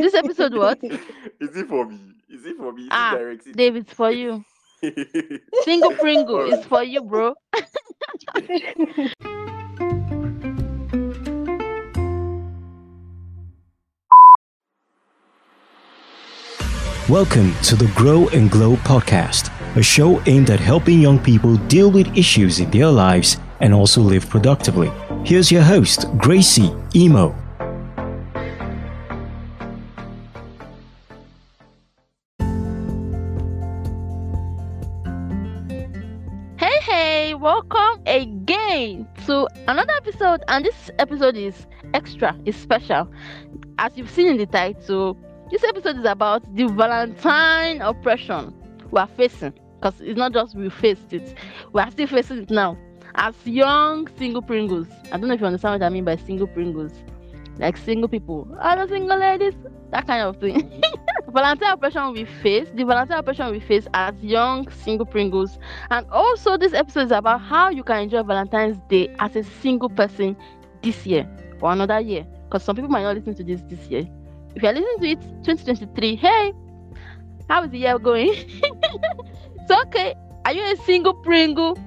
This episode what? Is it for me? Is it for me? Is Ah, it directed? Dave, it's for you. Single Pringle Alright. is for you, bro. Welcome to the Grow and Glow podcast, a show aimed at helping young people deal with issues in their lives and also live productively. Here's your host, Gracie Emo. Another episode. And this episode is extra, is special. As you've seen in the title, this episode is about the Valentine oppression we are facing. Because it's not just we faced it, we are still facing it now. As young single Pringles. I don't know if you understand what I mean by single Pringles. Like single people. The single ladies. That kind of thing. Valentine oppression we face, the Valentine oppression we face as young single Pringles and also, this episode is about how you can enjoy Valentine's Day as a single person this year or another year. Because some people might not listen to this this year. If you're listening to it 2023, hey, how is the year going? it's okay, are you a single Pringle?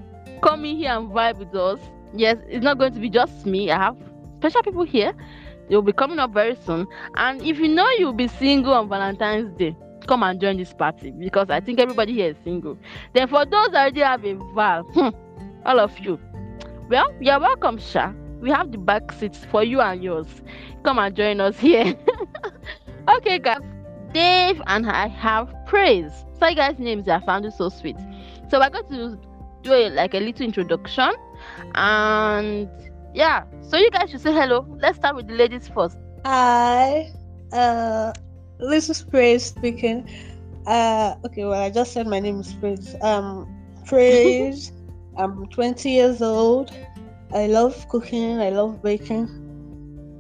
Come in here and vibe with us. Yes, it's not going to be just me. I have special people here. They'll be coming up very soon. And if you know you'll be single on Valentine's Day, come and join this party because I think everybody here is single. Then for those that already have a Val, hmm, all of you, well, you're welcome, Sha. We have the back seats for you and yours. Come and join us here. okay, guys. Dave and I have praise. So you guys' names I found so sweet. So we're going to do a, like a little introduction, and yeah. So you guys should say hello. Let's start with the ladies first. Hi, uh, this is Praise speaking. Uh, okay, well, I just said my name is Praise. Um, Praise. I'm 20 years old. I love cooking. I love baking,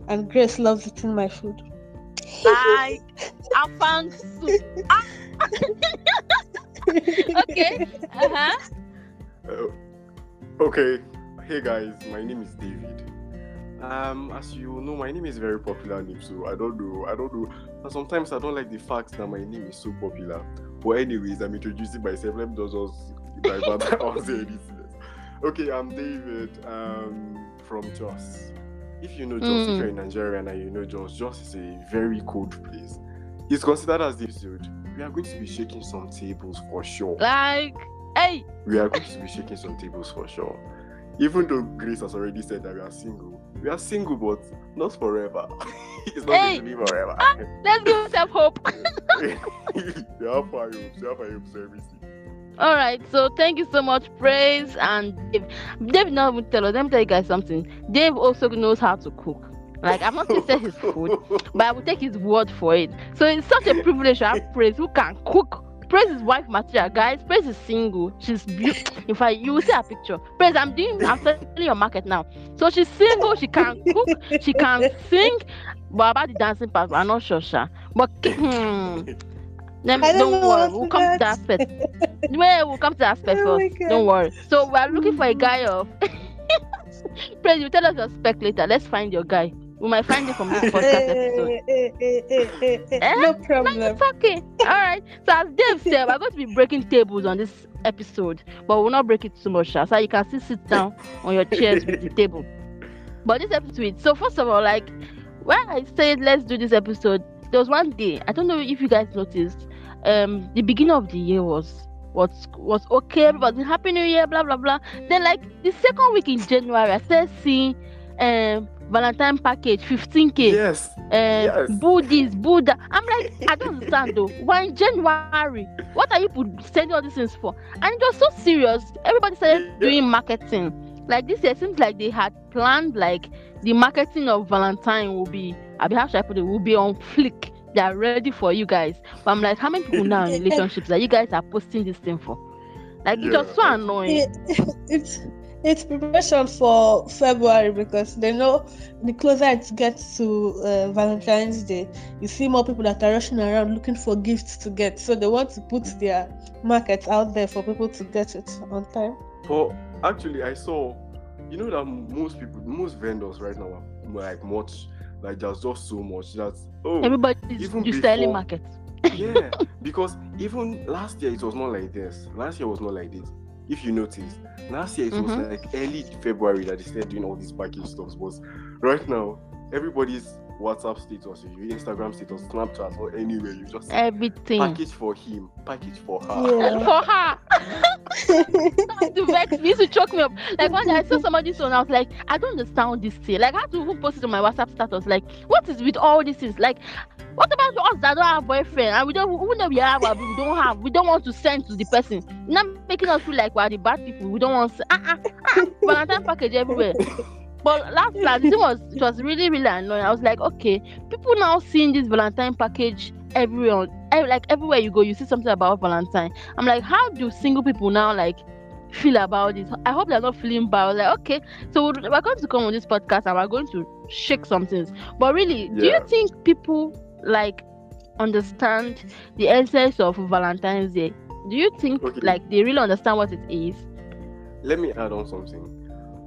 and Grace loves eating my food. I I found soup. Ah. okay. Uh-huh. Uh, okay. Hey guys, my name is David. Um, as you know, my name is very popular name, so I don't know. I don't know. And sometimes I don't like the fact that my name is so popular. But anyways, I'm introducing myself. Let me just divert. I was saying. Okay, I'm David. Um, from Jos. If you know Jos, if Mm. you're in Nigeria and you know Jos, Jos is a very cold place. It's considered as the episode. We are going to be shaking some tables for sure. Like, hey, we are going to be shaking some tables for sure. Even though Grace has already said that we are single, we are single, but not forever. it's not Hey. going to be forever. Ah, let's give ourselves hope. we have high hopes. Have high hopes everything. All right, so thank you so much, Praise and Dave. Dave not even tell us. Let me tell you guys something. Dave also knows how to cook. Like I'm not tasted his food, but I will take his word for it. So it's such a privilege to have Praise who can cook. Praise is wife material, guys. Praise is single. She's beautiful. In fact, you will see her picture. Praise, I'm doing. I'm selling your market now. So she's single. She can cook. She can sing. But about the dancing part, I'm not sure, Sha. But hmm, let me, don't don't know worry. We'll come to that aspect. Wait, we'll come to that aspect Oh first. Don't worry. So we're looking for a guy of. Praise, you tell us your spec later. Let's find your guy. We might find it from this podcast episode. Eh, eh, eh, eh, eh, eh, Eh? No problem. okay. All right. So as Dave said, we're going to be breaking tables on this episode, but we'll not break it too much, so you can still sit down on your chairs with the table. But this episode, so first of all, like when I said let's do this episode, there was one day I don't know if you guys noticed. Um, the beginning of the year was was was okay. Everybody happy New Year, blah blah blah. Then like the second week in January, I started seeing um Valentine package 15k Yes. uh, Yes. Buddhist, Buddha. I'm like, I don't understand though. Why in January? What are you sending all these things for? And it was so serious. Everybody started Yeah. doing marketing. Like this year, seems like they had planned like the marketing of Valentine will be, I'll be how should I put it, will be on flick. They are ready for you guys. But I'm like, how many people now in relationships that you guys are posting this thing for? Like it's just so Yeah. annoying. It- it's it's preparation for February because they know the closer it gets to uh, Valentine's Day, you see more people that are rushing around looking for gifts to get. So they want to put their market out there for people to get it on time. But actually, I saw, you know that most people, most vendors right now are like much Like there's just so much that oh Everybody's even you selling market. yeah, because even last year it was not like this. Last year was not like this. If you notice, last year it was Mhm. like early February that they started doing all these package stuff. But right now, everybody's WhatsApp status, your Instagram status, Snapchat, or anywhere, you just Everything. package for him, package for her. Yeah. For her. to vex me, used to choke me up. Like one day I saw somebody's phone, I was like, I don't understand this thing. Like I had to even post it on my WhatsApp status. Like, what is with all these things? Like, what about us that don't have boyfriend and we don't even though we have but we don't have we don't want to send to the person. Not making us feel like we're the bad people. We don't want to uh uh, uh Valentine package everywhere. But last last this was it was really, really annoying. I was like, okay, people now seeing this Valentine package everywhere ev- like everywhere you go, you see something about Valentine. I'm like, how do single people now like feel about it? I hope they're not feeling bad. I was like, okay, so we're going to come on this podcast and we're going to shake some things. But really, do you think people like understand the essence of Valentine's Day? Do you think Okay. like they really understand what it is? Let me add on something.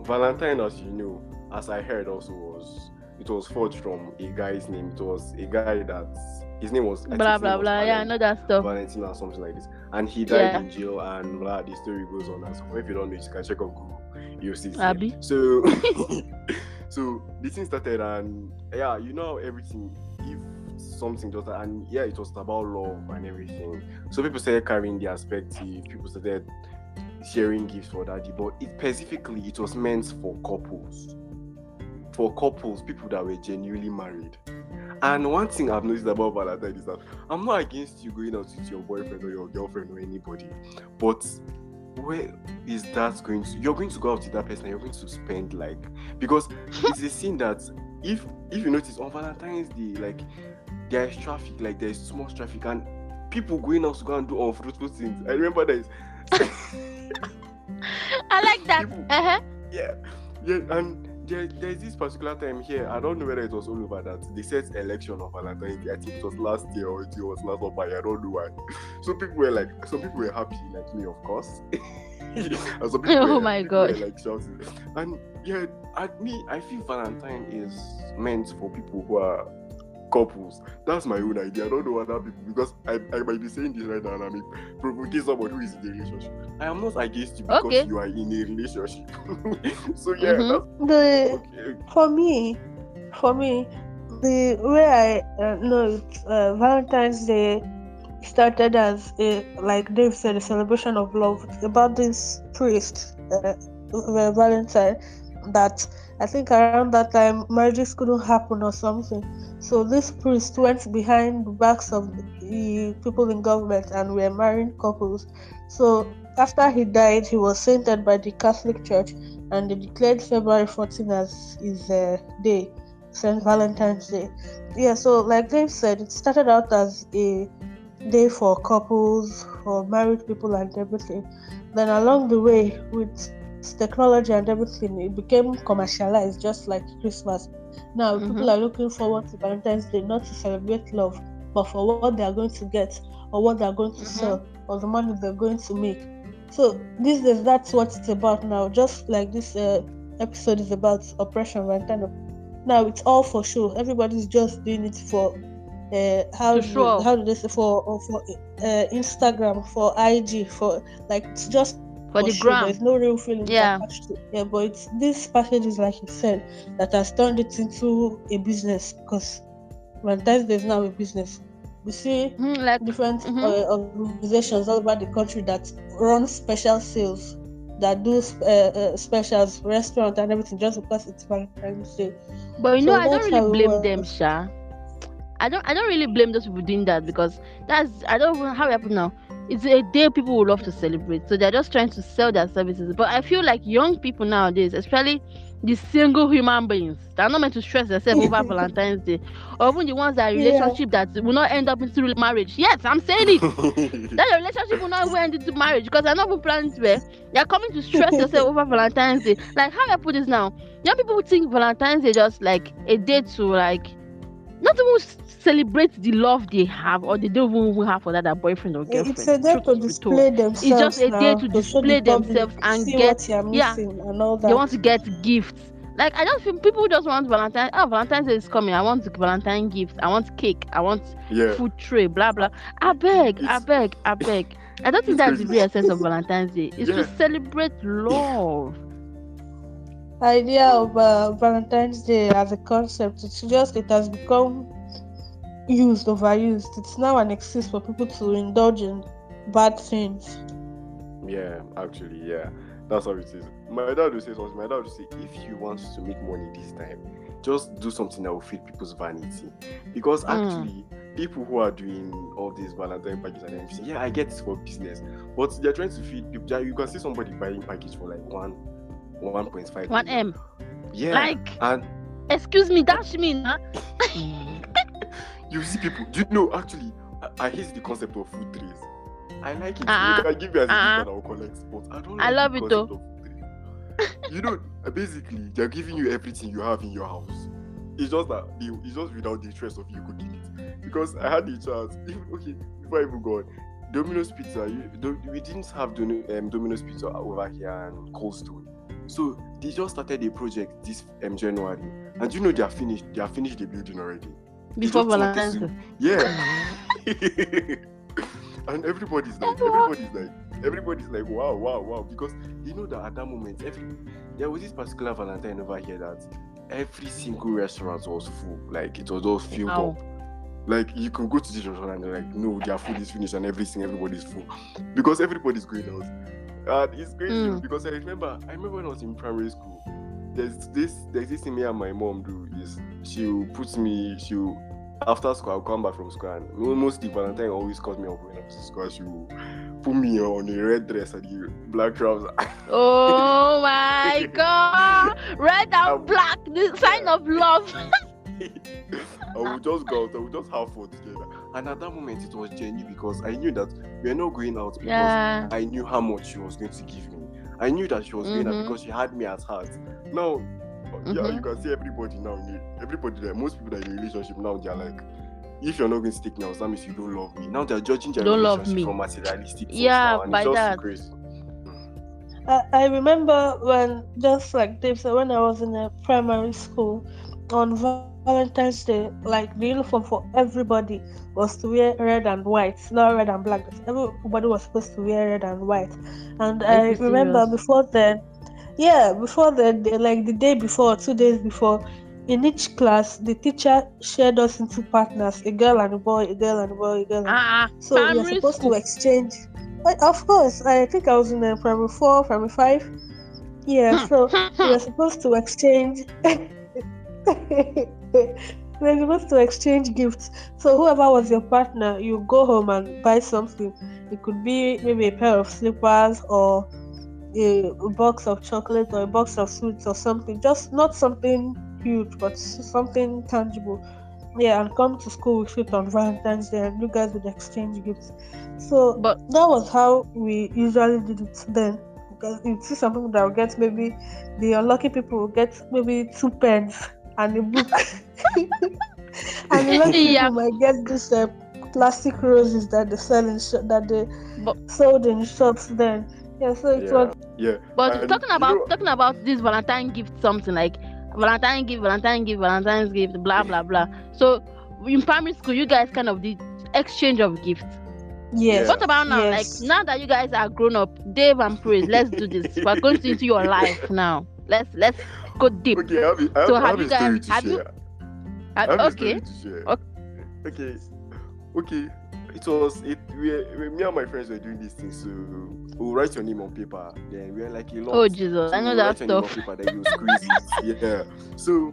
Valentine, as you know, as I heard also was it was forged from a guy's name. It was a guy that his name was I Blah blah was blah. Yeah, I know that stuff. Valentina or something like this. And he died Yeah. in jail and blah the story goes on and so if you don't know you can check on Google. You'll see. Abi. So so the thing started and yeah, you know everything if something just and yeah it was about love and everything. So people started carrying their perspective, people started sharing gifts for daddy, but it specifically it was meant for couples. For couples, people that were genuinely married. And one thing I've noticed about Valentine is that I'm not against you going out with your boyfriend or your girlfriend or anybody, but where is that going to? You're going to go out with that person. You're going to spend like because it's a scene that if if you notice on Valentine's Day, like there is traffic, like there is too much traffic, and people going out to go and do unfruitful things. I remember there's I like that. Uh-huh. yeah, yeah, and there, there's this particular time here. I don't know whether it was all over that they said election of Valentine's Day. I think it was last year or it was last of I don't know why. So people were like, some people were happy, like me, of course. and some people Oh were, my God. like shouting. And yeah, at me, I feel Valentine is meant for people who are couples. That's my own idea. I don't know other people because I, I might be saying this right now and I'm provoking somebody who is in a relationship. I am not against you because Okay. you are in a relationship. so yeah, Mhm. The okay. for me, for me, the way I uh, know it, uh, Valentine's Day started as a like Dave said, a celebration of love. It's about this priest, uh, Valentine, that I think around that time marriages couldn't happen or something. So this priest went behind the backs of the people in government and were marrying couples. So after he died, he was sainted by the Catholic Church and they declared February 14 as his uh, day, St. Valentine's Day. Yeah, so like Dave said, it started out as a day for couples, for married people, and everything. Then along the way, with technology and everything, it became commercialized, just like Christmas. Now Mhm. people are looking forward to Valentine's Day not to celebrate love, but for what they are going to get, or what they are going to Mhm. sell, or the money they're going to make. So these days, that's what it's about now. Just like this uh, episode is about oppression, Valentine. Now it's all for show. Everybody's just doing it for uh, how do, how do they say for for uh, Instagram, for IG, for like it's just For the gram. There's no real feeling Yeah. attached to. Yeah, but it's this package is like you said, that has turned it into a business because Valentine's Day is now a business. We see Mhm, like different Mhm. uh, organizations all over the country that run special sales, that do uh, uh, specials, restaurant and everything just because it's Valentine's Day. But you So know, I don't really blame them. Sha. I don't I don't really blame those people doing that because that's I don't know how it happened now. It's a day people would love to celebrate. So they're just trying to sell their services. But I feel like young people nowadays, especially the single human beings, they're not meant to stress themselves over Valentine's Day. Or even the ones that are in Yeah. relationship that will not end up into marriage. Yes, I'm saying it. that your relationship will not end into marriage because they're not even planning it. They're coming to stress yourself over Valentine's Day. Like how I put this now, young people would think Valentine's Day just like a day to like not even celebrate the love they have or they don't even have for that, that boyfriend or girlfriend. It's a day truth to be told. display themselves. It's just a day now, to show the display themselves and get- you're yeah. and all that. They want to get gifts Like I just feel people just want Valentine. Oh, Valentine's Day is coming. I want Valentine gifts. I want cake. I want Yeah. food tray. Blah blah. I beg. I beg. I beg. I don't think that's the real essence of Valentine's Day. It's to celebrate love. Idea of uh, Valentine's Day as a concept. It's just it has become used, overused. It's now an excuse for people to indulge in bad things. Yeah, actually, yeah. That's how it is. My dad would say something. My dad would say, if you want to make money this time, just do something that will feed people's vanity. Because Mm. actually, people who are doing all these Valentine packages and everything, yeah, I get it's for business, but they're trying to feed people. You can see somebody buying package for like one, one point five. One M. Yeah, Like, and excuse me, dash me, nah? you see people. Do you know? Actually, I, I hate the concept of food trays. I like it. Uh-uh. You can give me as a Uh-uh. gift and I'll collect, but I don't. I love the it though. concept of food tray. you know, basically, they're giving you everything you have in your house. It's just that they, it's just without the interest of you cooking it. Because I had the chance. Even, okay, before I even go on, Domino's Pizza. You, do, we didn't have um, Domino's Pizza over here and Cold Stone. So they just started a project this um, January, and you know they are finished. They are finished the building already. Before Valentine's Day. Yeah. and everybody's like, everybody's like, everybody's like, wow, wow, wow. Because you know that at that moment, every there was this particular Valentine over here that every single restaurant was full. Like it was all filled Wow. up. Like you could go to this restaurant and they're like, no, their food is finished and everything, everybody's full. Because everybody's going out. And it's crazy Mm. because I remember I remember when I was in primary school. There's this there's this thing me and my mom do is she'll put me she'll after school I'll come back from school and mo- mostly Valentine always calls me up when I'm school. She'll put me on a red dress and the black trousers. Oh my god! Red and black, the sign of love. I would just go out, I would just have fun together. And at that moment it was genuine because I knew that we are not going out because Yeah. I knew how much she was going to give me. I knew that she was going out Mhm. because she had me at heart. Now, yeah, Mhm. you can see everybody now. Everybody there, most people that are in a relationship now, they're like, if you're not going to stick now, that means you don't love me. Now they're judging their Don't love relationship me. from materialistic things Yeah, now, and by it's just that. crazy. I, I remember when, just like Dave said, when I was in a primary school on Valentine's Day, like the uniform for everybody was to wear red and white, not red and black. Everybody was supposed to wear red and white. And I remember serious? before then, yeah, before then, like the day before, two days before, in each class, the teacher shared us into partners a girl and a boy, a girl and a boy, a girl and Ah, so we primary supposed school. to exchange. But of course, I think I was in uh, primary four, primary five. Yeah, so we were supposed to exchange. we were supposed to exchange gifts. So whoever was your partner, you go home and buy something. It could be maybe a pair of slippers or a, box of chocolate or a box of sweets or something. Just not something huge, but something tangible. Yeah, and come to school with it on Valentine's Day, and you guys would exchange gifts. So But that was how we usually did it then. Because you see some people that will get maybe the unlucky people will get maybe two pens and a book. and the lucky Yeah. people might get this uh, plastic roses that they sell in sho- that they But- sold in shops then. Yeah, so it Yeah, was yeah. but And talking about know- talking about this Valentine gift, something like Valentine gift, Valentine gift, Valentine's gift, blah blah blah. So in primary school, you guys kind of did exchange of gifts. yes. What about now? Yes. Like now that you guys are grown up, Dave and Praise, let's do this. We're going into your life now. Let's let's go deep. Okay, I have, a- I have, So have have you guys- have you- have okay. story to share. Ok- Okay. Okay. It was it we, we me and my friends were doing this thing, so we'll write your name on paper. Then we're like a lot. Oh Jesus, I know you that write your name on stuff. paper, then you squeeze it. Yeah. So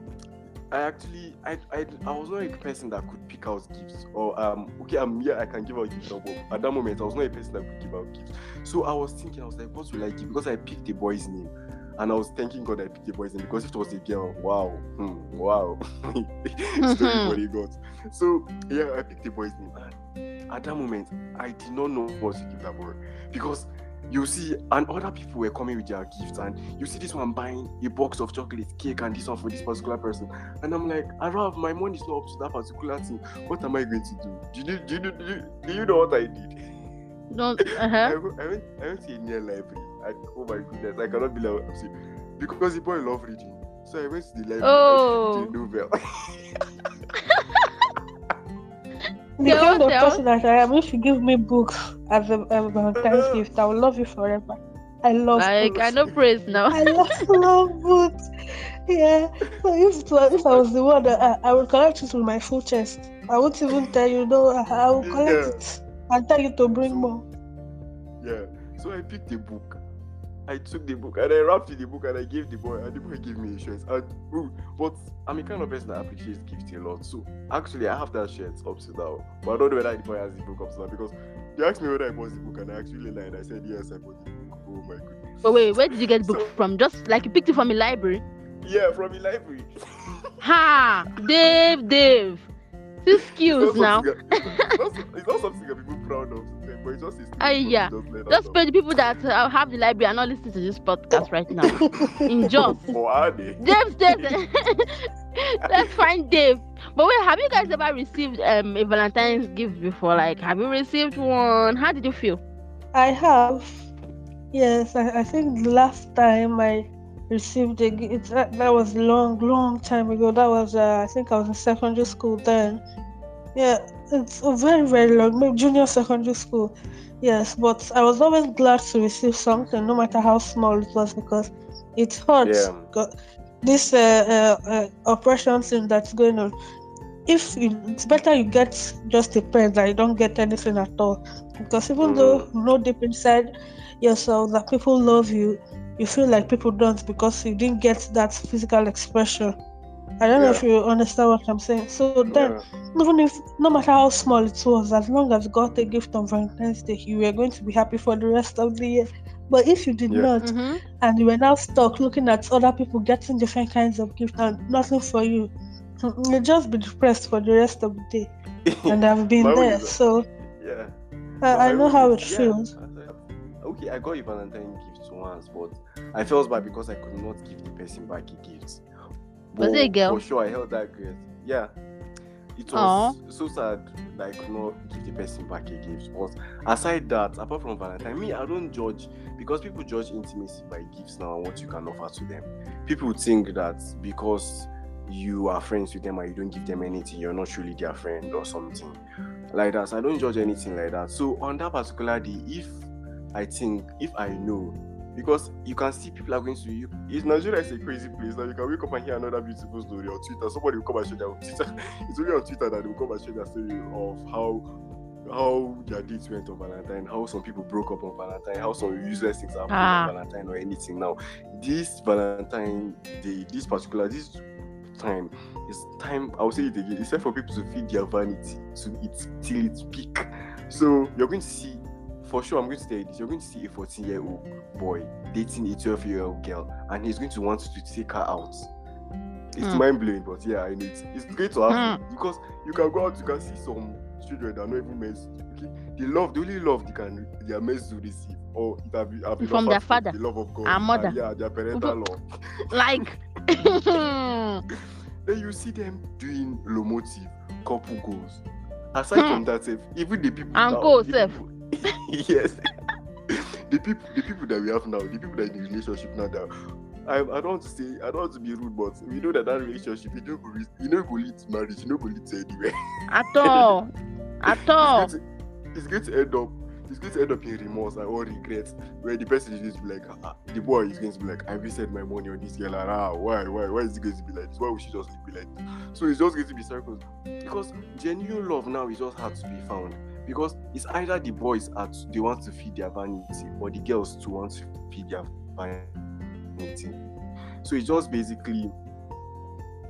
I actually I, I I was not a person that could pick out gifts. Or um okay, I'm here, I can give out gifts, but at that moment I was not a person that could give out gifts. So I was thinking, I was like, what will I give? Because I picked a boy's name. And I was thanking God I picked a boy's name because if it was a girl, wow, hmm, wow, story what he got. So yeah, I picked a boy's name. And at that moment, I did not know what to give that boy because you see, and other people were coming with their gifts, and you see this one buying a box of chocolate cake and this one for this particular person, and I'm like, Arav, my money is not up to that particular thing. What am I going to do? Do you do you, do you, do you know what I did? Don't I, uh-huh. went, I went I went to a near library. I, oh my goodness, I cannot believe what I'm saying. Because the boy loved reading. So I went to the library. Oh. I picked a novel. The Yeah, kind what of else? person that I am, if you give me books as a, a Valentine's gift, I will love you forever. I love Like books. I know praise now. I love, love books. Yeah. So if if I was the one I, I would collect it with my full chest. I won't even tell you no. I, I will collect Yeah. it and tell you to bring So- more. Yeah. So I picked a book. I took the book and I wrapped in the book and I gave the boy and the boy gave me a shirt. And ooh, but I'm a kind of person that appreciates gifts a lot. So actually I have that shirt upside now. But I don't know whether the boy has the book upside down because they asked me whether I bought the book and I actually lied. I said yes, I bought the book. Oh my goodness. But wait, where did you get the book So- from? Just like you picked it from a library? Yeah, from a library. Ha! Dave, Dave. Two skills now. not something that- It's not, something that people proud of, but it's just a Ah, yeah. Just, Just pay the people that uh, have the library and not listen to this podcast right now. In just. For are they? Dave, Dave. Let's find Dave. But wait, have you guys ever received um, a Valentine's gift before? Like, have you received one? How did you feel? I have. Yes, I, I think the last time I received a gift, that, that was long, long time ago. That was, uh, I think I was in secondary school then. Yeah, it's a very, very long, maybe junior secondary school. Yes, but I was always glad to receive something, no matter how small it was, because it hurts. Yeah. This uh, uh, uh, oppression thing that's going on. If you, it's better you get just a pen than you don't get anything at all, because even though you know deep inside yourself that people love you, you feel like people don't because you didn't get that physical expression. I don't know if you understand what I'm saying. So then, Yeah. even if no matter how small it was, as long as you got a gift on Valentine's Day, you were going to be happy for the rest of the year. But if you did Yeah. not, Mm-hmm. and you were now stuck looking at other people getting different kinds of gifts and nothing for you, you'll just be depressed for the rest of the day. And I've been there, own so yeah. I, I know how it yeah, feels. I- I- Okay, I got a Valentine gift once, but I felt bad because I could not give the person back a gift. Was it a girl? For sure, I held that gift. Yeah. It was so sad Like, I could not give the person back a gift. But aside that, apart from Valentine, me, I don't judge because people judge intimacy by gifts now and what you can offer to them. People think that because you are friends with them and you don't give them anything, you're not truly their friend or something like that. So I don't judge anything like that. So on that particular day, if I think, if I know, because you can see people are going to you. Is Nigeria is a crazy place. Now you can wake up and hear another beautiful story on Twitter. Somebody will come and share their Twitter. It's only on Twitter that they will come and share their story of how how their dates went on Valentine, how some people broke up on Valentine, how some useless things happened Ah. on Valentine or anything. Now, this Valentine day, this particular this time is time. I'll say it again. It's time for people to feed their vanity to it till its peak. So you're going to see, for sure, I'm going to tell you this. You're going to see a 14 year old boy dating a 12 year old girl, and he's going to want to take her out. It's Hmm. mind blowing, but yeah, I know it's, it's great to have it because you can go out, you can see some children that are not even to. Okay, they love, the only love they can, they are meant to receive, or it have, have been From their father the love of God, and mother. yeah, their parental love. Like, Then you see them doing lomotive couple goals. Aside Hmm. from that, sef, even the people And now, go the sef. people- yes, the people, the people that we have now, the people that in the relationship now, that I, I don't want to say, I don't want to be rude, but we know that that relationship, you go, re- you know, go lead to marriage, you know, go lead to anywhere. at all. At all. It's, going to, it's going to end up. It's going to end up in remorse and or regret, where the person is going to be like, ah, the boy is going to be like, I wasted my money on this girl, and ah, why, why, why is it going to be like this? Why would she just be like this? So it's just going to be circles because genuine love now is just hard to be found because it's either the boys are they want to feed their vanity or the girls to want to feed their vanity. So it's just basically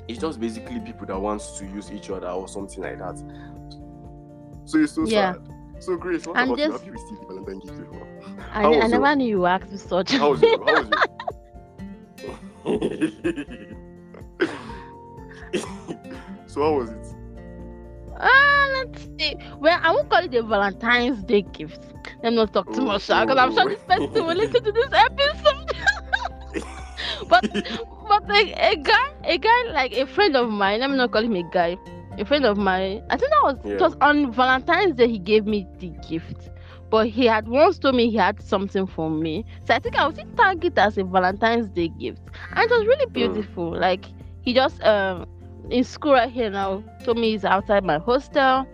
it's just basically people that want to use each other or something like that. So it's so Yeah. sad. So Grace, what And about you? just- Have you received Valentine gift before? I, I never your- knew you me such. How was your how was your So how was it? Ah, let's see. Well, I won't call it a Valentine's Day gift. Let me not talk too much because I'm sure this person will listen to this episode. but but a, a guy, a guy like a friend of mine. Let me not call him a guy. A friend of mine. I think that was it was on Valentine's Day. He gave me the gift, but he had once told me he had something for me. So I think I would tag it as a Valentine's Day gift. And it was really Mm. beautiful. Like he just um in school right here now told me he's outside my hostel,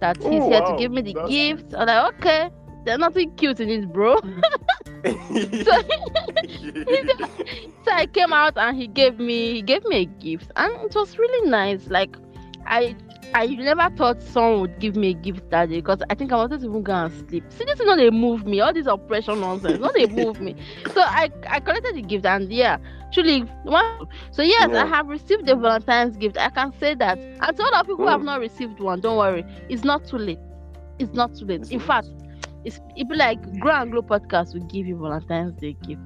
that he's Oh, here wow. to give me the That's gift. I'm like, okay, there's nothing cute in it, bro. so, so I came out and he gave me he gave me a gift and it was really nice. Like I I never thought someone would give me a gift that day because I think I wanted to even go and sleep. See, this is not they move me. All this oppression nonsense, not they move me. So I I collected the gift and yeah, truly one. So yes, Yeah. I have received a Valentine's gift. I can say that. And to all the people who have Mm. not received one, don't worry, it's not too late. It's not too late. In fact, it's it be like Grow and Glow podcast will give you Valentine's Day gift.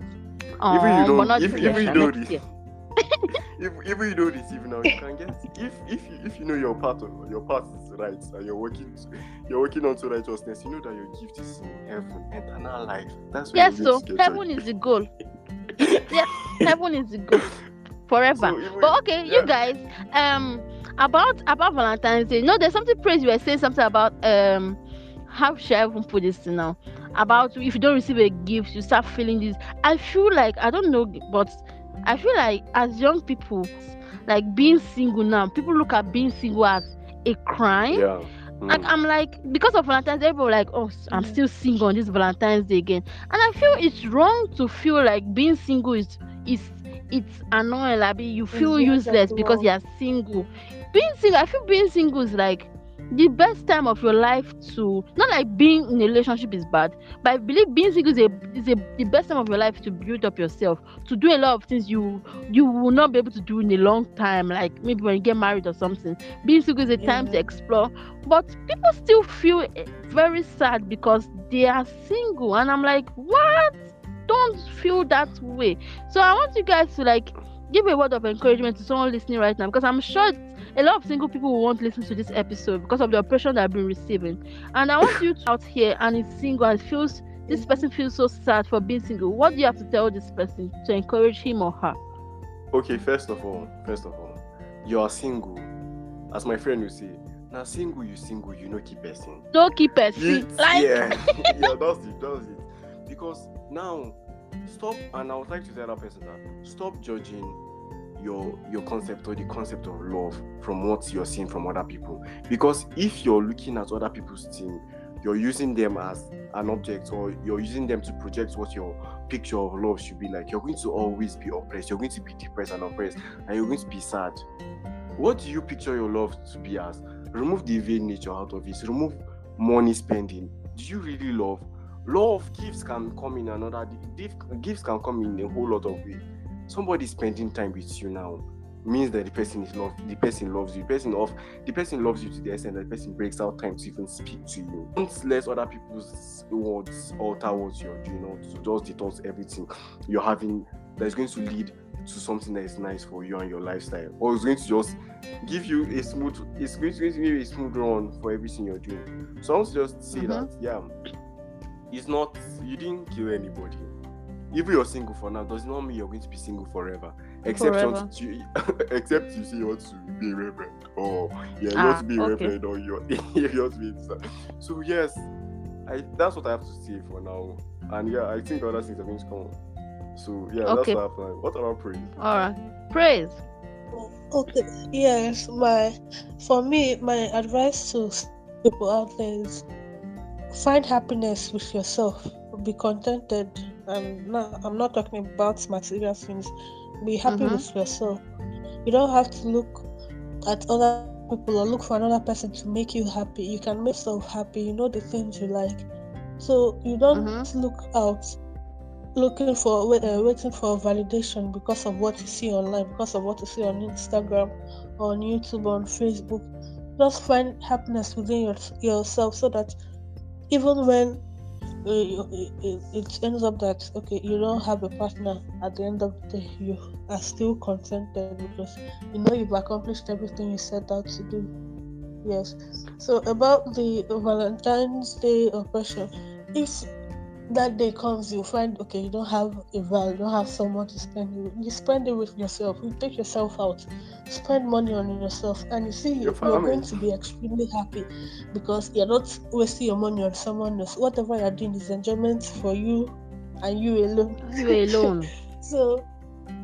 Even you Um, don't- not if- even you don't next re- year. if if you don't receive now, you can get if if you if you know your part of your part is right and you're working you're working onto righteousness, you know that your gift is in heaven, eternal life. That's Yes, so to heaven is the goal. yeah, heaven is the goal forever. So even- but okay, yeah. you guys, um, about about Valentine's Day. No, there's something praise. You were saying something about um, how should I even put this now? About if you don't receive a gift, you start feeling this. I feel like I don't know, but I feel like as young people, like being single now, people look at being single as a crime. Yeah. Like Mm. I'm like because of Valentine's Day, people like, oh, I'm still single on this Valentine's Day again, and I feel it's wrong to feel like being single is is it's annoying. Like be- you feel the useless because you're single. Being single, I feel being single is like the best time of your life to not like being in a relationship is bad, but I believe being single is a is a the best time of your life to build up yourself, to do a lot of things you you will not be able to do in a long time, like maybe when you get married or something. Being single is a time to explore, but people still feel eh, very sad because they are single, and I'm like, what? Don't feel that way. So I want you guys to like give a word of encouragement to someone listening right now because I'm sure it's- a lot of single people will won't listen to this episode because of the oppression that I've been receiving. And I want you to out here and is single and feels this person feels so sad for being single. What do you have to tell this person to encourage him or her? Okay, first of all, first of all, you are single. As my friend will say, now single you single, you know keep person. Don't keep it like yeah, yeah, that's it, that's it. Because now, stop, and I would like to tell that person that stop judging your your concept or the concept of love from what you're seeing from other people. Because if you're looking at other people's thing, you're using them as an object or you're using them to project what your picture of love should be like. You're going to always be oppressed. You're going to be depressed and oppressed, and you're going to be sad. What do you picture your love to be as? Remove the vain nature out of it. Remove money spending. Do you really love? Love gifts can come in another. gift- Gifts can come in a whole lot of ways. Somebody spending time with you now means that the person is love. The person loves you. The person of the person loves you to the extent that the person breaks out time to even speak to you. Don't let other people's words alter what you're doing or to just detox everything you're having that is going to lead to something that is nice for you and your lifestyle, or it's going to just give you a smooth. It's going to give you a smooth run for everything you're doing. So I want to just say Mhm. that yeah, it's not you didn't kill anybody. Even you're single for now does not mean you're going to be single forever. Except Forever. you, except you say you want to be a reverend, or yeah, you Ah, want to be a okay. reverend, or you you want to be. A, so yes, I that's what I have to say for now. And yeah, I think other things are going to come. So yeah, Okay. that's what I plan. What about praise? All right. Praise. Okay, yes, my for me, my advice to people out there is find happiness with yourself. Be contented, and I'm not talking about material things. Be happy Mhm. with yourself. You don't have to look at other people or look for another person to make you happy. You can make yourself happy. You know the things you like, so you don't look out looking for uh, waiting for validation because of what you see online because of what you see on instagram on youtube on facebook just find happiness within your, yourself so that even when it, it ends up that okay you don't have a partner at the end of the day. You are still contented because you know you've accomplished everything you set out to do. Yes. So about the valentine's day oppression if that day comes, you find okay, you don't have a val, you don't have someone to spend it with. You spend it with yourself. You take yourself out, spend money on yourself, and you see Your you're going to be extremely happy because you're not wasting your money on someone else. Whatever you're doing is enjoyment for you and you alone. You alone. So,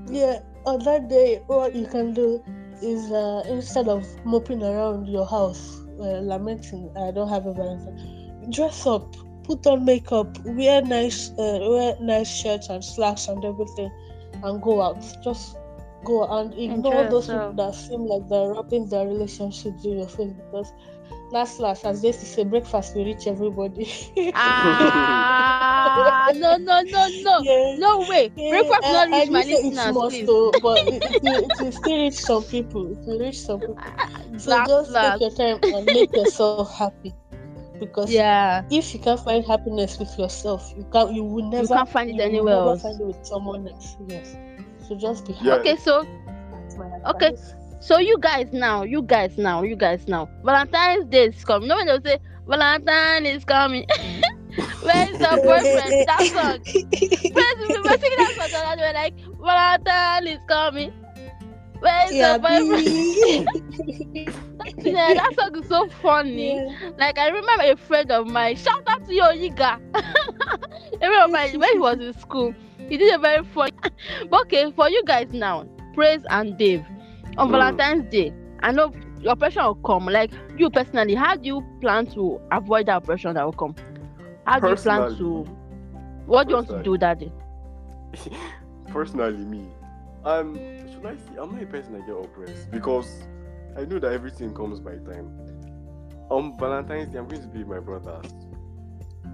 yeah, on that day, what you can do is uh, instead of moping around your house, uh, lamenting, I don't have a Valentine, dress up, put on makeup, wear nice, uh, wear nice shirts and slacks and everything, and go out. Just go and ignore Enjoy those yourself. people that seem like they're rubbing their relationships in your face because. Last, last, as they to say, breakfast will reach everybody. Ah, no, no, no, no. Yeah. No way. Yeah, Breakfast I- not I reach my know say it's listeners, please. so, but it, it will still reach some people. It will reach some people. So Last, just last. take your time and make yourself happy. Because Yeah. if you can't find happiness with yourself, you can't. You will never. you can't find it you will anywhere never else. Find it with someone else. Yes. So just be Yeah. happy. Okay, so Okay. so you guys now, you guys now, you guys now. Valentine's Day is coming. No when they'll say Valentine is coming. Where is your boyfriend? That song. First, we were singing that song and they were like, Valentine is coming. Where is Yeah, your boyfriend? yeah, that song is so funny. Yeah. Like I remember a friend of mine. Shout out to your Yiga. a friend of mine when he was in school. He did a very funny. but okay, for you guys now, Praise and Dave on Mm. Valentine's Day. I know your operation will come. Like you personally, how do you plan to avoid that operation that will come? How do you plan Personally. to? What do you want to do that day? Personally, me, um, should I say I'm not a person that get oppressed because I know that everything comes by time. On Valentine's Day, I'm going to be with my brothers.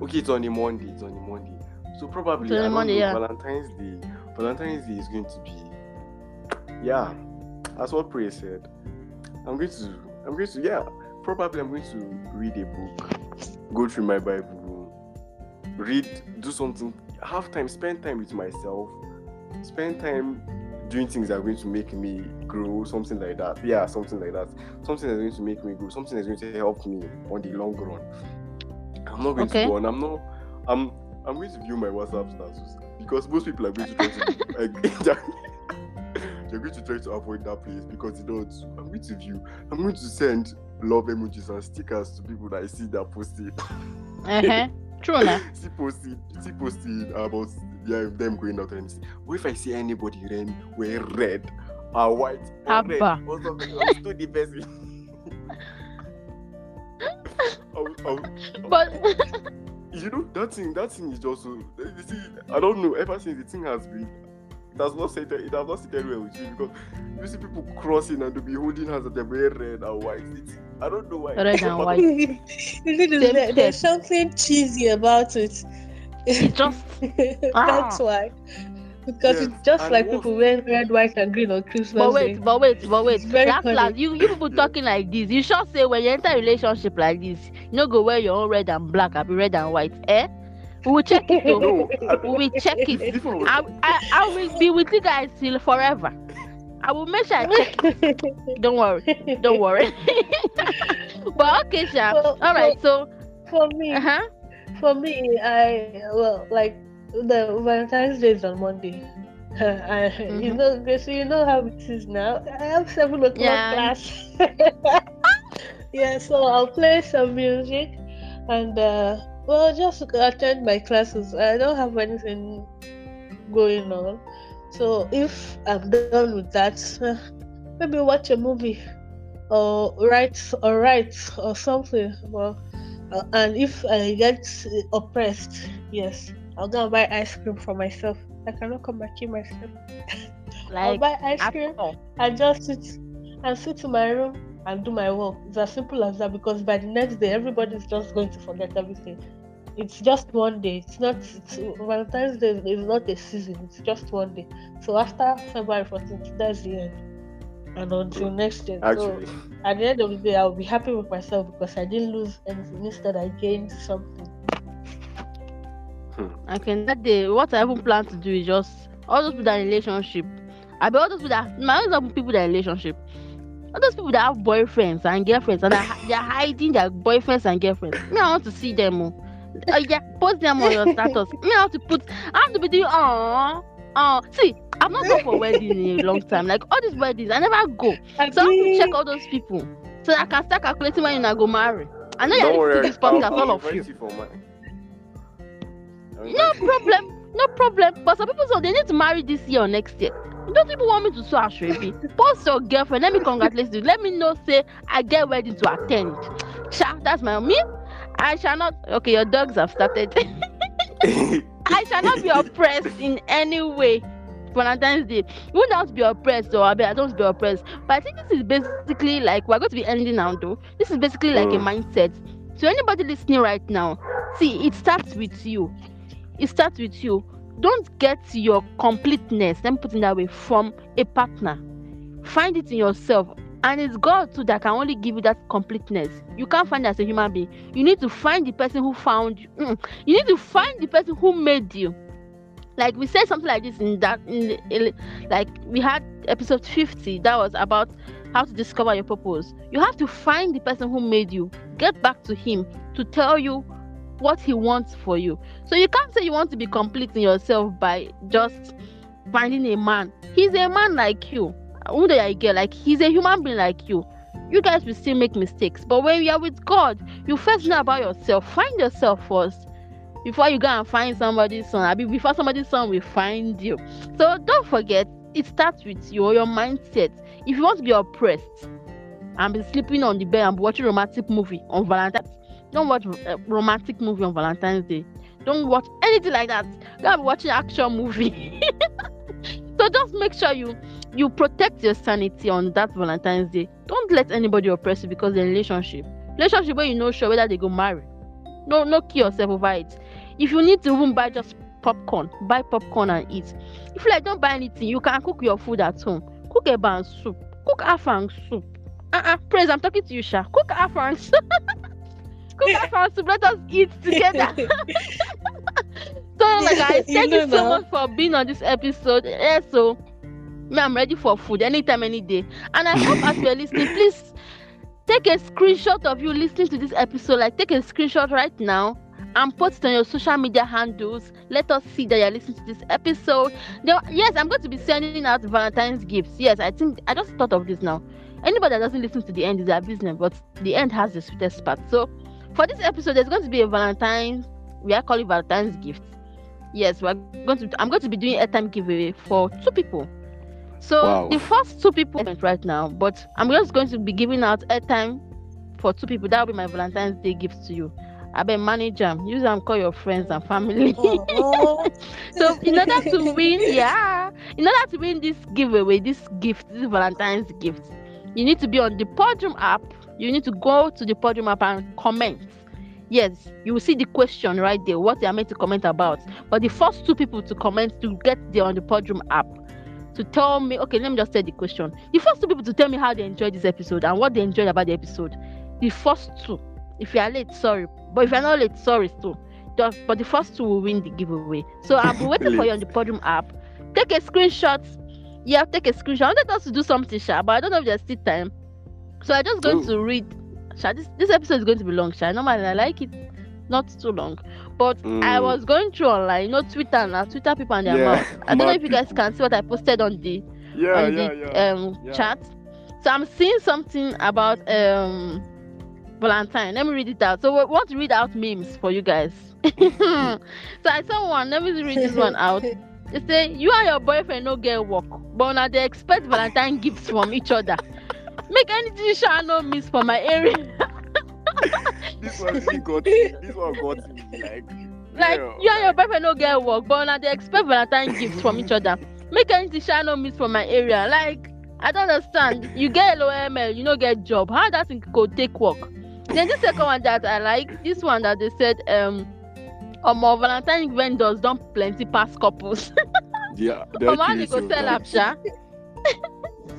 Okay, it's on a Monday. It's on a Monday, so probably don't Monday, yeah. Valentine's Day. Valentine's Day is going to be, yeah, that's what Prayer said. I'm going to, I'm going to, yeah, probably I'm going to read a book, go through my Bible, read, do something, have time, spend time with myself, spend time doing things that are going to make me grow, something like that. Yeah, something like that. Something that's going to make me grow, something that's going to help me on the long run. I'm not going Okay. to go on. I'm not. I'm. I'm going to view my WhatsApp status because most people are going to try to. like, they're, going to try to avoid that place because they don't. I'm going to view. I'm going to send love emojis and stickers to people that I see that posted. Uh-huh. True now. see posted, see posted about yeah, them going out and anything. What if I see anybody then wear red or white or red Abba. or something? I'll still the person. I'll, I'll, But you know that thing. That thing is just. You see, I don't know. Ever since the thing has been, it has not settled. It has not settled well with me because you see people crossing and they'll be holding hands and they're wearing red and white. It's, I don't know why. Red and white. You see, Same there's, there- there's something cheesy about it. It's just That's Ah. why. Because Yes, it's just and like people wearing red, white, and green on Christmas But Day. wait, but wait, but wait. It's very Last, funny. last, you, you people Yeah. talking like this. You should say when you enter a relationship like this, you know, go wear your own red and black, I'll be red and white. Eh? We will check it. Though. No, we will check it. I I, I, I will be with you guys till forever. I will make sure I check. Don't worry. Don't worry. but okay, Sha. Well, All right. So, For me, uh huh. For me, I well, like the Valentine's Day is on Monday. I, You Mhm. know, Gracie, you know how it is now. I have seven o'clock Yeah. class. yeah, so I'll play some music and uh, well, just attend my classes. I don't have anything going on, so if I'm done with that, uh, maybe watch a movie or write or write or something. Well, uh, and if I get oppressed, yes, I'll go and buy ice cream for myself. I cannot come back in myself. I'll buy ice cream apple. and just sit and sit in my room and do my work. It's as simple as that because by the next day everybody's just going to forget everything. It's just one day. It's not it's, Valentine's Day is not a season, it's just one day. So after February 14th, that's the end. And until next year. So at the end of the day I'll be happy with myself because I didn't lose anything. Instead I gained something. Okay, that day, what I even plan to do is just all those people that relationship. I be all those people that my other people that relationship. All those people that have boyfriends and girlfriends and they're, they're hiding their boyfriends and girlfriends. Me, I want to see them. oh. uh, yeah, post them on your status. Me, I have to put. I have to be doing. Oh, oh. See, I've not gone for wedding in a long time. Like all these weddings, I never go. So I have to check all those people so I can start calculating when you go marry. I know you're listening to this podcast, I'll- I'll all of you. for mine. I'll No problem, no problem. But some people say they need to marry this year or next year. Don't people want me to so ashrebi? Post your girlfriend. Let me congratulate you. Let me know. Say I get wedding to attend. Sha, that's my me. I shall not. Okay, your dogs have started. I shall not be oppressed in any way. Valentine's Day. You would not be oppressed, or I mean, I don't be oppressed. But I think this is basically like we're going to be ending now, though. This is basically like a Mm. mindset. So anybody listening right now, see, it starts with you. It starts with you. Don't get your completeness. Let me put it that way from a partner. Find it in yourself. And it's God too that can only give you that completeness. You can't find as a human being. You need to find the person who found you. Mm. You need to find the person who made you. Like we said something like this in that in the, like we had episode 50 that was about how to discover your purpose. You have to find the person who made you. Get back to him to tell you what he wants for you. So you can't say you want to be complete in yourself by just finding a man. He's a man like you. Who do I get? Like he's a human being like you. You guys will still make mistakes, but when you are with God, you first know about yourself. Find yourself first before you go and find somebody's son. I mean, before somebody's son will find you. So don't forget, it starts with you, your mindset. If you want to be oppressed and be sleeping on the bed and watching romantic movie on Valentine's, don't watch a romantic movie on Valentine's Day. Don't watch anything like that. Go and watch watching action movie. so just make sure you you protect your sanity on that Valentine's Day. Don't let anybody oppress you because the relationship. Relationship where you know sure whether they go marry. No, no kill yourself over it. If you need to even buy just popcorn, buy popcorn and eat. If you like don't buy anything, you can cook your food at home. Cook a ban soup. Cook afang soup. Uh-uh, praise, I'm talking to you, Sha. Cook afang soup. cook afang soup. Let us eat together. So like I thank you know so much for being on this episode. Yeah, so me, I'm ready for food anytime, any day. And I hope as you're listening, please take a screenshot of you listening to this episode. Like take a screenshot right now and post it on your social media handles. Let us see that you're listening to this episode. Now, yes, I'm going to be sending out Valentine's gifts. Yes, I think I just thought of this now. Anybody that doesn't listen to the end is their business, but the end has the sweetest part. So for this episode, there's going to be a Valentine's, we are calling Valentine's gift. Yes, we're going to I'm going to be doing a time giveaway for two people. So Wow. the first two people right now, but I'm just going to be giving out a time for two people. That will be my Valentine's Day gift to you. I bet manage them. Use them, call your friends and family. Oh, so in order to win, yeah, in order to win this giveaway, this gift, this Valentine's gift, you need to be on the Podium app. You need to go to the Podium app and comment. Yes, you will see the question right there, what they are meant to comment about. But the first two people to comment to get there on the Podium app to tell me, okay, let me just say the question. The first two people to tell me how they enjoyed this episode and what they enjoyed about the episode. The first two. If you are late, sorry. But if you're not late, sorry too. Just, but the first two will win the giveaway. So I'll be waiting for you on the Podium app. Take a screenshot. Yeah, take a screenshot. I wanted us to do something, Sha, but I don't know if there's still time. So I'm just going Ooh. to read. Sha, this, this episode is going to be long, Sha. Normally I like it not too long. But I Mm. was going through online, you know, Twitter now, Twitter people and their Yeah, mouth. I don't know if you guys can see what I posted on the Yeah, on yeah, the yeah. um Yeah. chat. So I'm seeing something about um Valentine. Let me read it out. So we want to read out memes for you guys. so I saw one. Let me read this one out. They say you and your boyfriend no get work, but now they expect Valentine gifts from each other. Make anything shall no miss for my area. this one really got this one got me like like yeah, you and your boyfriend no get work, but now they expect Valentine gifts from each other. Make anything shall no miss for my area. Like I don't understand. You get LOML, you no get job. How that thing go take work? Then the second one that I like, this one that they said, um, more Valentine vendors don't plenty pass couples. yeah From how they go sell up.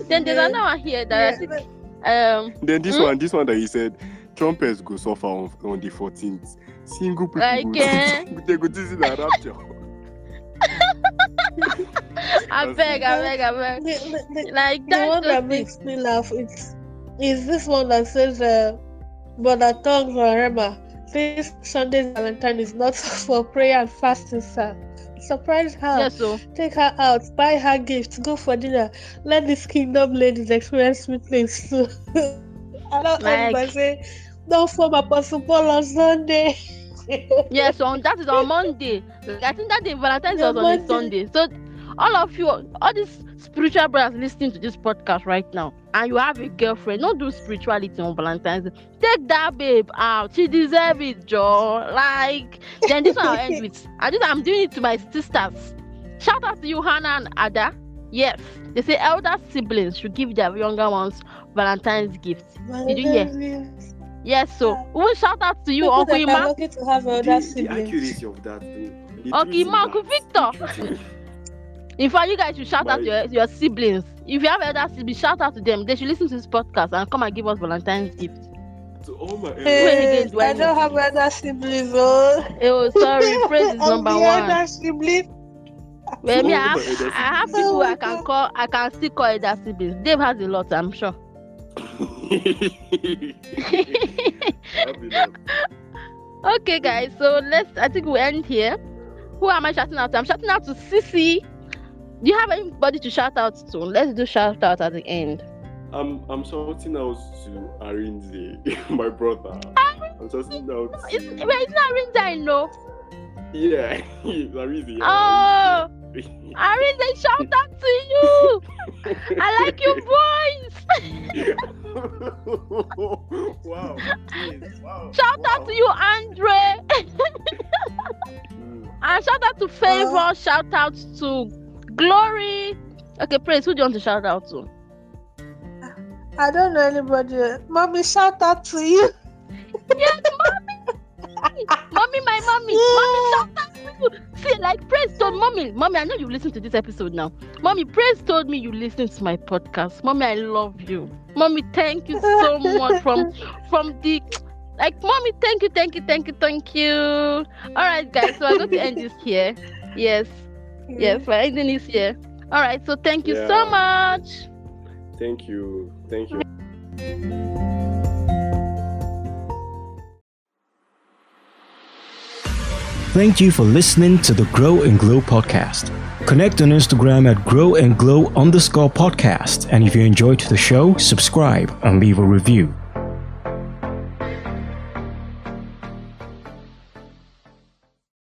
Then there's Yeah. another one here yeah, that I think, um, then this Hmm? one this one that he said trumpets go suffer on, on the 14th single people Like, go, eh? they go this is the rapture I beg. I beg, I beg. the, the, the, Like the that. one that just makes me laugh is is this one that says uh, "Brother Tongues or Rema this Sunday's Valentine is not for prayer and fasting, sir. Surprise her. Yes, so Take her out, buy her gifts, go for dinner. Let these kingdom ladies experience sweet things too. I don't end by Like- don't form Apostle Paul on Sunday. yes, on oh, that is on Monday. Like, I think that day Valentine's Yeah, was on a Sunday. So all of you, all these spiritual brothers listening to this podcast right now, and you have a girlfriend, don't do spirituality on Valentine's Day. Take that babe out. She deserves it, Joe. Like then this one I'll end with. I just I'm doing it to my sisters. Shout out to you, Hannah and Ada. Yes, they say elder siblings should give their younger ones Valentine's gifts. Did you hear? Yes, so we will shout out to you, People Uncle that are Ima. lucky to have The, elder the siblings. accuracy of that thing. the Okay, truth Uncle Victor. that- In fact, you guys should shout out your your siblings. If you have elder siblings, shout out to them. They should listen to this podcast and come and give us Valentine's gift. To all my Hey, again do I I don't have elder siblings, oh. Oh, sorry, praise is I'm number the one. elder sibling. Well, me, I have, my I have siblings. people I can call. I can still call elder siblings. Dave has a lot, I'm sure. Okay, guys. So let's. I think we end here. Who am I shouting out? to? I'm shouting out to Sissy. Do you have anybody to shout out to? Let's do shout out at the end. I'm I'm shouting out to Arinze, my brother. I'm shouting out It's, to wait, it's not Rinza, I know. yeah, Arinze. Yeah, Oh, Arinze. Arinze, shout out to you. I like your voice. wow. Yes, wow. Shout wow. out to you, Andre. Mm. and shout out to Favor. Shout out to Glory. Okay, Praise, who do you want to shout out to? I don't know anybody. Mommy, shout out to you. Yes, mommy. mommy, my mommy. Mommy, shout out to you. See, like Praise told mommy. Mommy, I know you listen to this episode now. Mommy, Praise told me you listen to my podcast. Mommy, I love you. Mommy, thank you so much from from the like mommy, thank you, thank you, thank you, thank you. All right, guys. So I'm going to end this here. Yes, yes, we're ending this here. All right. So thank you so much. Thank you. Thank you. Thank you for listening to the Grow and Glow podcast. Connect on Instagram at grow and glow underscore podcast. And if you enjoyed the show, subscribe and leave a review.